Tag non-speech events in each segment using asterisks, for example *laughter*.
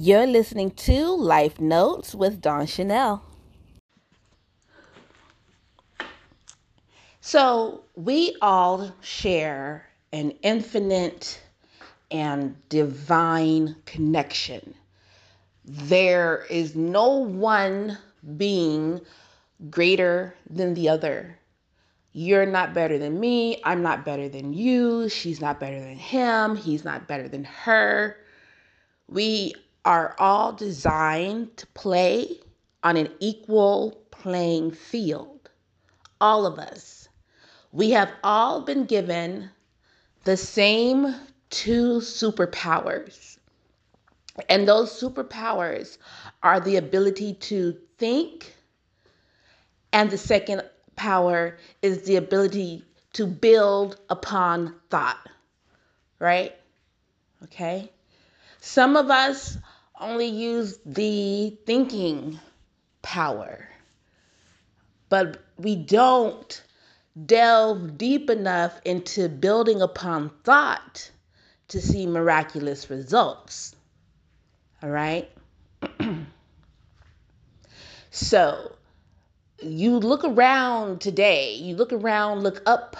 You're listening to Life Notes with Dawn Chanel. So, we all share an infinite and divine connection. There is no one being greater than the other. You're not better than me. I'm not better than you. She's not better than him. He's not better than her. We are all designed to play on an equal playing field. All of us. We have all been given the same two superpowers. And those superpowers are the ability to think, and the second power is the ability to build upon thought, right? Okay. Some of us only use the thinking power, but we don't delve deep enough into building upon thought to see miraculous results. All right. *clears throat* so, you look around today, you look around, look up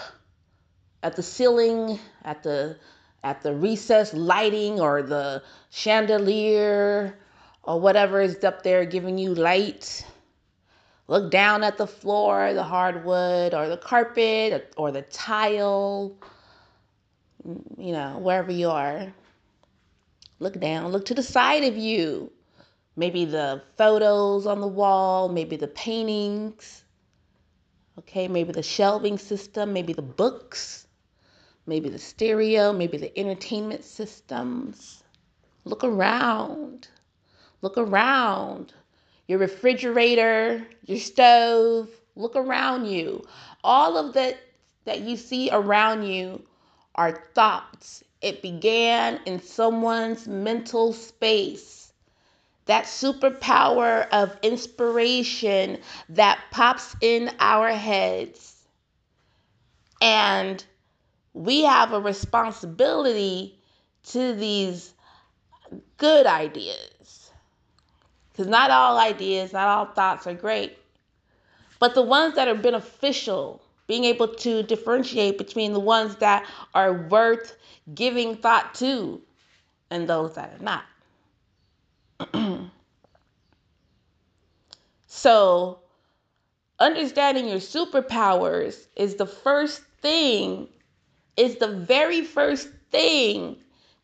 at the ceiling, at the at the recess lighting or the chandelier or whatever is up there giving you light. Look down at the floor, the hardwood or the carpet or the tile, you know, wherever you are. Look down, look to the side of you maybe the photos on the wall, maybe the paintings, okay, maybe the shelving system, maybe the books, maybe the stereo, maybe the entertainment systems. Look around. Look around. Your refrigerator, your stove, look around you. All of that that you see around you are thoughts. It began in someone's mental space that superpower of inspiration that pops in our heads. And we have a responsibility to these good ideas. Because not all ideas, not all thoughts are great. But the ones that are beneficial, being able to differentiate between the ones that are worth giving thought to and those that are not. *clears throat* so, understanding your superpowers is the first thing, is the very first thing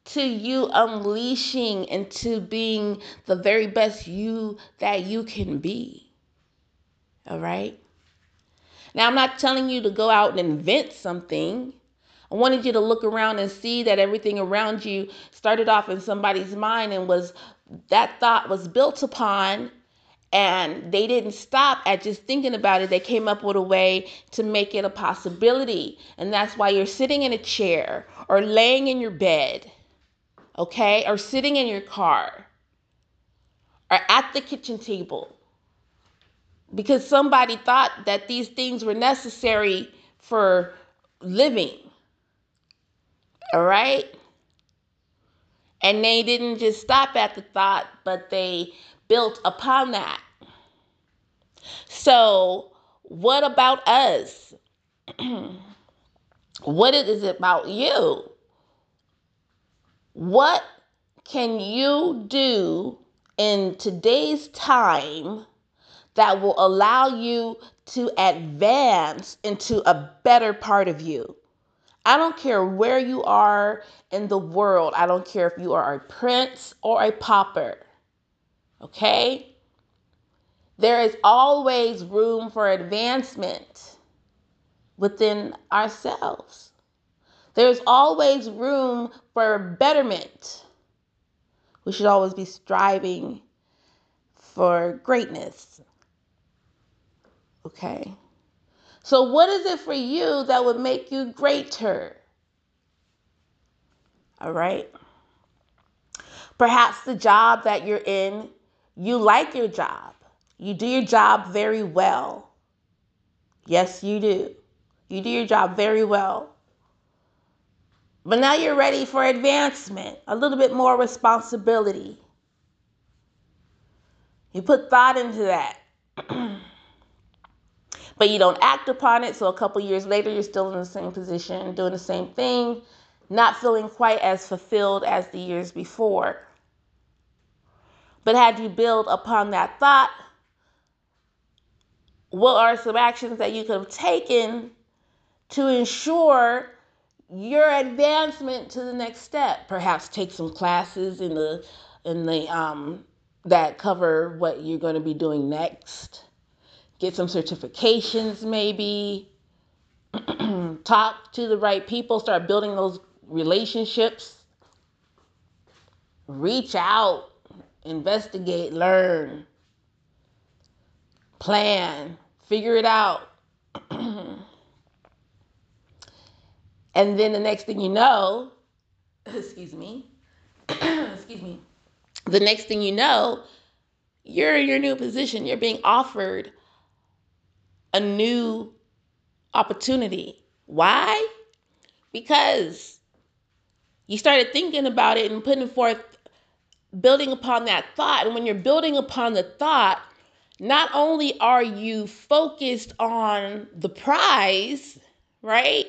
to you unleashing into being the very best you that you can be. All right? Now, I'm not telling you to go out and invent something. I wanted you to look around and see that everything around you started off in somebody's mind and was that thought was built upon and they didn't stop at just thinking about it. They came up with a way to make it a possibility. And that's why you're sitting in a chair or laying in your bed, okay, or sitting in your car or at the kitchen table because somebody thought that these things were necessary for living. All right? And they didn't just stop at the thought, but they built upon that. So, what about us? *clears throat* what is it about you? What can you do in today's time that will allow you to advance into a better part of you? I don't care where you are in the world. I don't care if you are a prince or a pauper. Okay? There is always room for advancement within ourselves. There's always room for betterment. We should always be striving for greatness. Okay? So, what is it for you that would make you greater? All right. Perhaps the job that you're in, you like your job. You do your job very well. Yes, you do. You do your job very well. But now you're ready for advancement, a little bit more responsibility. You put thought into that. *clears throat* but you don't act upon it. So a couple years later, you're still in the same position, doing the same thing, not feeling quite as fulfilled as the years before. But had you build upon that thought, what are some actions that you could have taken to ensure your advancement to the next step? Perhaps take some classes in the in the um, that cover what you're going to be doing next. Get some certifications, maybe. *clears throat* Talk to the right people. Start building those relationships. Reach out investigate, learn, plan, figure it out. *clears throat* and then the next thing you know, *clears throat* excuse me, *clears throat* excuse me, the next thing you know, you're in your new position. You're being offered a new opportunity. Why? Because you started thinking about it and putting forth building upon that thought. And when you're building upon the thought, not only are you focused on the prize, right?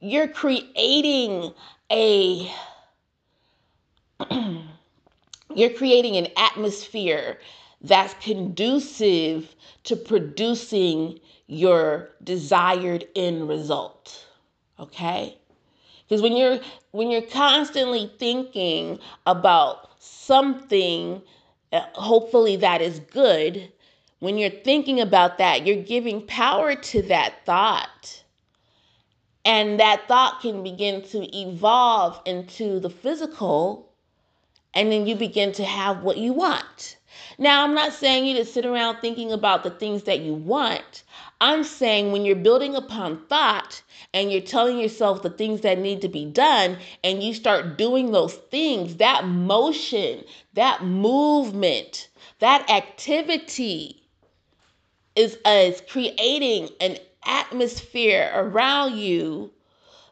You're creating a *clears throat* you're creating an atmosphere that's conducive to producing your desired end result. Okay? Because when you're when you're constantly thinking about something, Uh, hopefully that is good, when you're thinking about that, you're giving power to that thought. And that thought can begin to evolve into the physical, and then you begin to have what you want. Now, I'm not saying you to sit around thinking about the things that you want. I'm saying when you're building upon thought and you're telling yourself the things that need to be done and you start doing those things, that motion, that movement, that activity is, is creating an atmosphere around you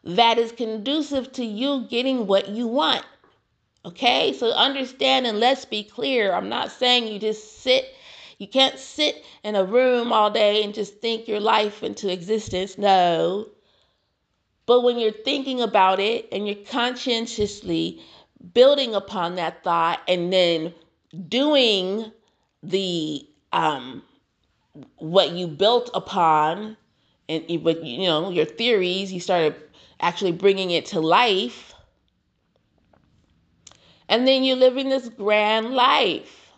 that is conducive to you getting what you want. Okay, so understand and let's be clear. I'm not saying you just sit, you can't sit in a room all day and just think your life into existence. No. But when you're thinking about it and you're conscientiously building upon that thought and then doing the um what you built upon and but you know your theories you started actually bringing it to life and then you're living this grand life.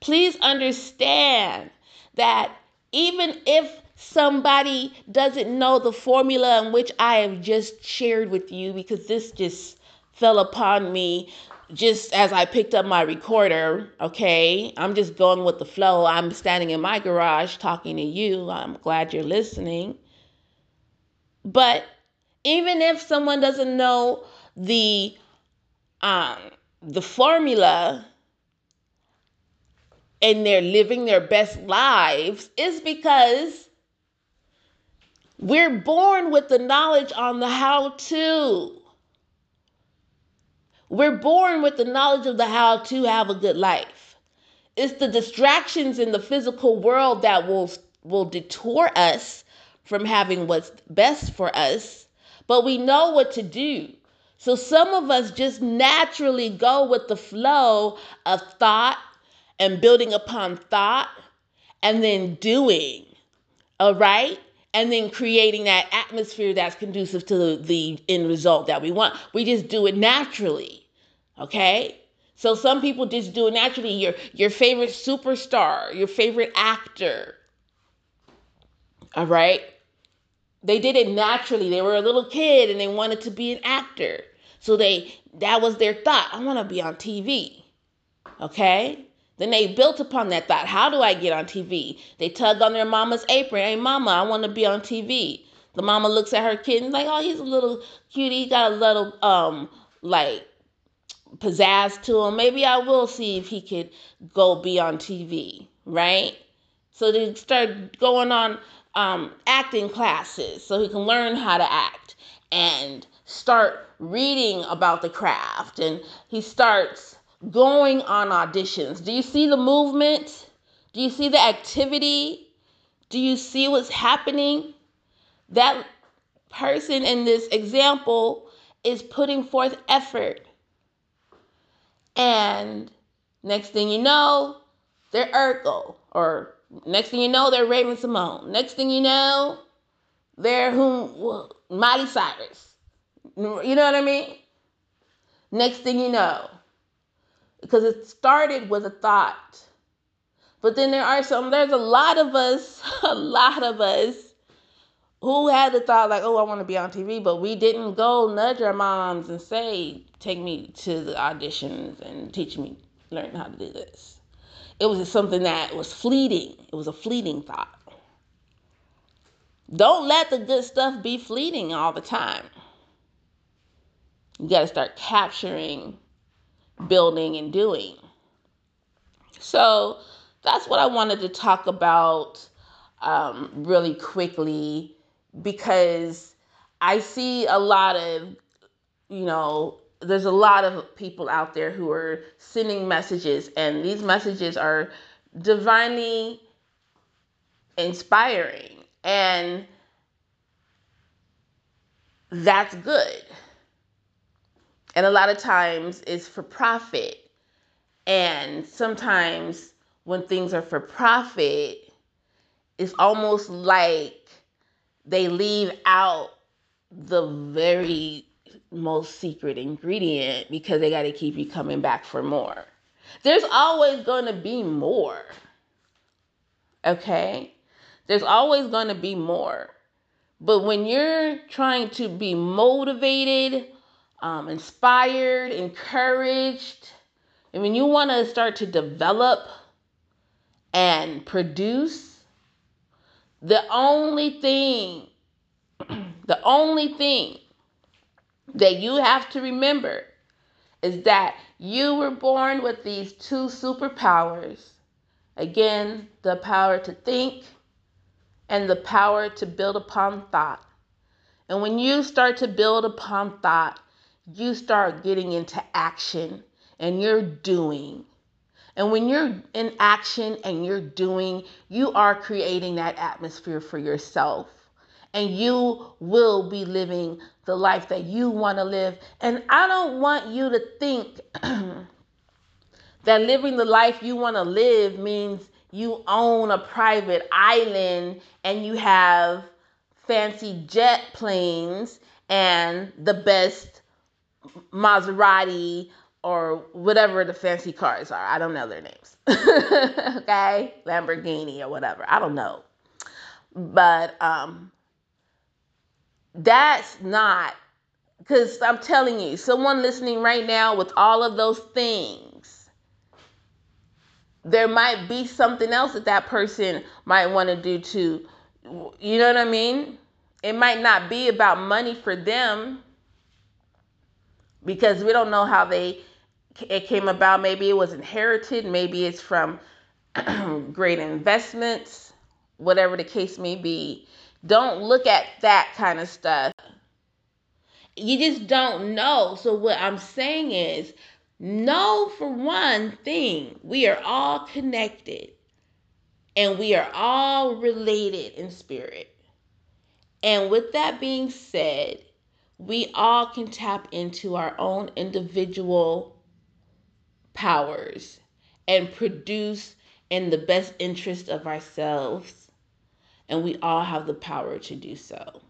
Please understand that even if somebody doesn't know the formula in which I have just shared with you, because this just fell upon me just as I picked up my recorder, okay? I'm just going with the flow. I'm standing in my garage talking to you. I'm glad you're listening. But even if someone doesn't know the um, the formula and they're living their best lives is because we're born with the knowledge on the how to. We're born with the knowledge of the how to have a good life. It's the distractions in the physical world that will will detour us from having what's best for us, but we know what to do. So some of us just naturally go with the flow of thought and building upon thought and then doing. All right? And then creating that atmosphere that's conducive to the, the end result that we want. We just do it naturally. Okay? So some people just do it naturally. Your your favorite superstar, your favorite actor. All right? They did it naturally. They were a little kid and they wanted to be an actor. So they that was their thought. I want to be on TV. Okay? Then they built upon that thought. How do I get on TV? They tug on their mama's apron. Hey mama, I want to be on TV. The mama looks at her kid and like, oh, he's a little cutie. He got a little um like pizzazz to him. Maybe I will see if he could go be on TV, right? So they start going on um, acting classes so he can learn how to act and start reading about the craft and he starts going on auditions. Do you see the movement? Do you see the activity? Do you see what's happening? That person in this example is putting forth effort. And next thing you know, they're Urkel. Or next thing you know, they're Raven-Symoné. Next thing you know, they're whom Miley Cyrus. You know what I mean? Next thing you know, because it started with a thought. But then there are some, there's a lot of us, *laughs* a lot of us who had the thought like, oh, I want to be on TV, but we didn't go nudge our moms and say, take me to the auditions and teach me, learn how to do this. It was something that was fleeting. It was a fleeting thought. Don't let the good stuff be fleeting all the time. You got to start capturing, building, and doing. So that's what I wanted to talk about um, really quickly because I see a lot of, you know, there's a lot of people out there who are sending messages, and these messages are divinely inspiring. And that's good. And a lot of times it's for profit. And sometimes when things are for profit, it's almost like they leave out the very most secret ingredient because they got to keep you coming back for more. There's always going to be more. Okay? There's always going to be more. But when you're trying to be motivated, um, inspired, encouraged, and when you want to start to develop and produce, the only thing, *clears throat* the only thing that you have to remember is that you were born with these two superpowers. Again, the power to think and the power to build upon thought. And when you start to build upon thought, you start getting into action and you're doing. And when you're in action and you're doing, you are creating that atmosphere for yourself. And you will be living the life that you want to live. And I don't want you to think *clears throat* that living the life you want to live means you own a private island and you have fancy jet planes and the best Maserati or whatever the fancy cars are. I don't know their names. *laughs* okay? Lamborghini or whatever. I don't know. But um that's not because I'm telling you, someone listening right now with all of those things, there might be something else that that person might want to do too. You know what I mean? It might not be about money for them because we don't know how they it came about. Maybe it was inherited. Maybe it's from *clears throat* great investments, whatever the case may be. Don't look at that kind of stuff. You just don't know. So, what I'm saying is, know for one thing, we are all connected and we are all related in spirit. And with that being said, we all can tap into our own individual powers and produce in the best interest of ourselves. And we all have the power to do so.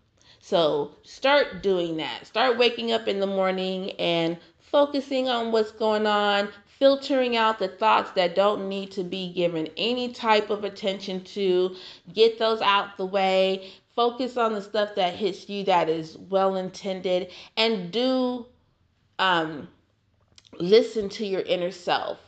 So start doing that. Start waking up in the morning and focusing on what's going on, filtering out the thoughts that don't need to be given any type of attention to. Get those out the way. Focus on the stuff that hits you that is well intended and do um listen to your inner self,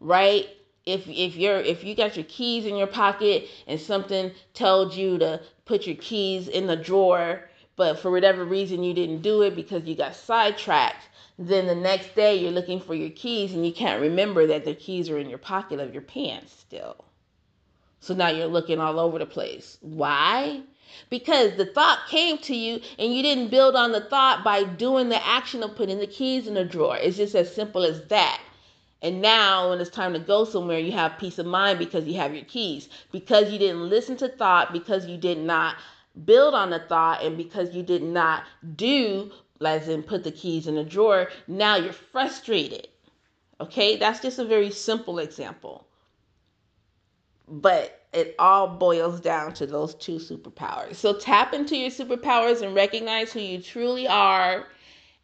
right? If if you're if you got your keys in your pocket and something told you to put your keys in the drawer, but for whatever reason you didn't do it because you got sidetracked, then the next day you're looking for your keys and you can't remember that the keys are in your pocket of your pants still. So now you're looking all over the place. Why? Because the thought came to you and you didn't build on the thought by doing the action of putting the keys in the drawer. It's just as simple as that. And now, when it's time to go somewhere, you have peace of mind because you have your keys. Because you didn't listen to thought, because you did not build on the thought, and because you did not do, as in put the keys in the drawer, now you're frustrated. Okay, that's just a very simple example. But it all boils down to those two superpowers. So tap into your superpowers and recognize who you truly are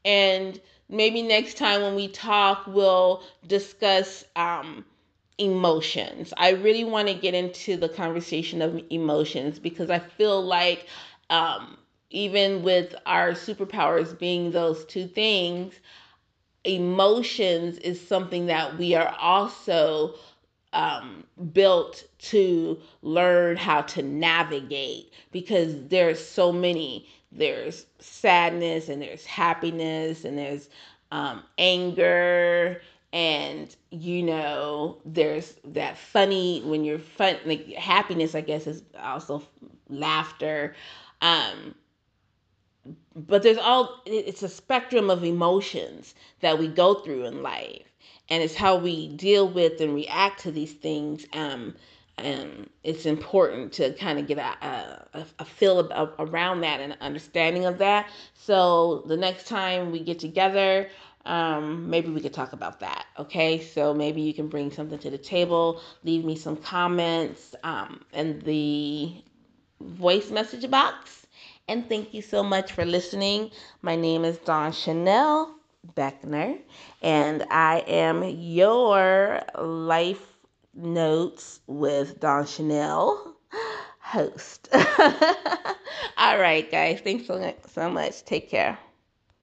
and maybe next time when we talk, we'll discuss um, emotions. I really want to get into the conversation of emotions because I feel like um, even with our superpowers being those two things, emotions is something that we are also um, built to learn how to navigate because there's so many. There's sadness and there's happiness and there's um, anger and you know there's that funny when you're fun like happiness i guess is also laughter um but there's all it's a spectrum of emotions that we go through in life and it's how we deal with and react to these things um and it's important to kind of get a, a, a feel of, around that and understanding of that. So the next time we get together, um, maybe we could talk about that. Okay, so maybe you can bring something to the table, leave me some comments um, in the voice message box. And thank you so much for listening. My name is Dawn Chanel Beckner, and I am your life notes with Dawn Chanel, host. *laughs* All right, guys. Thanks so, so much. Take care.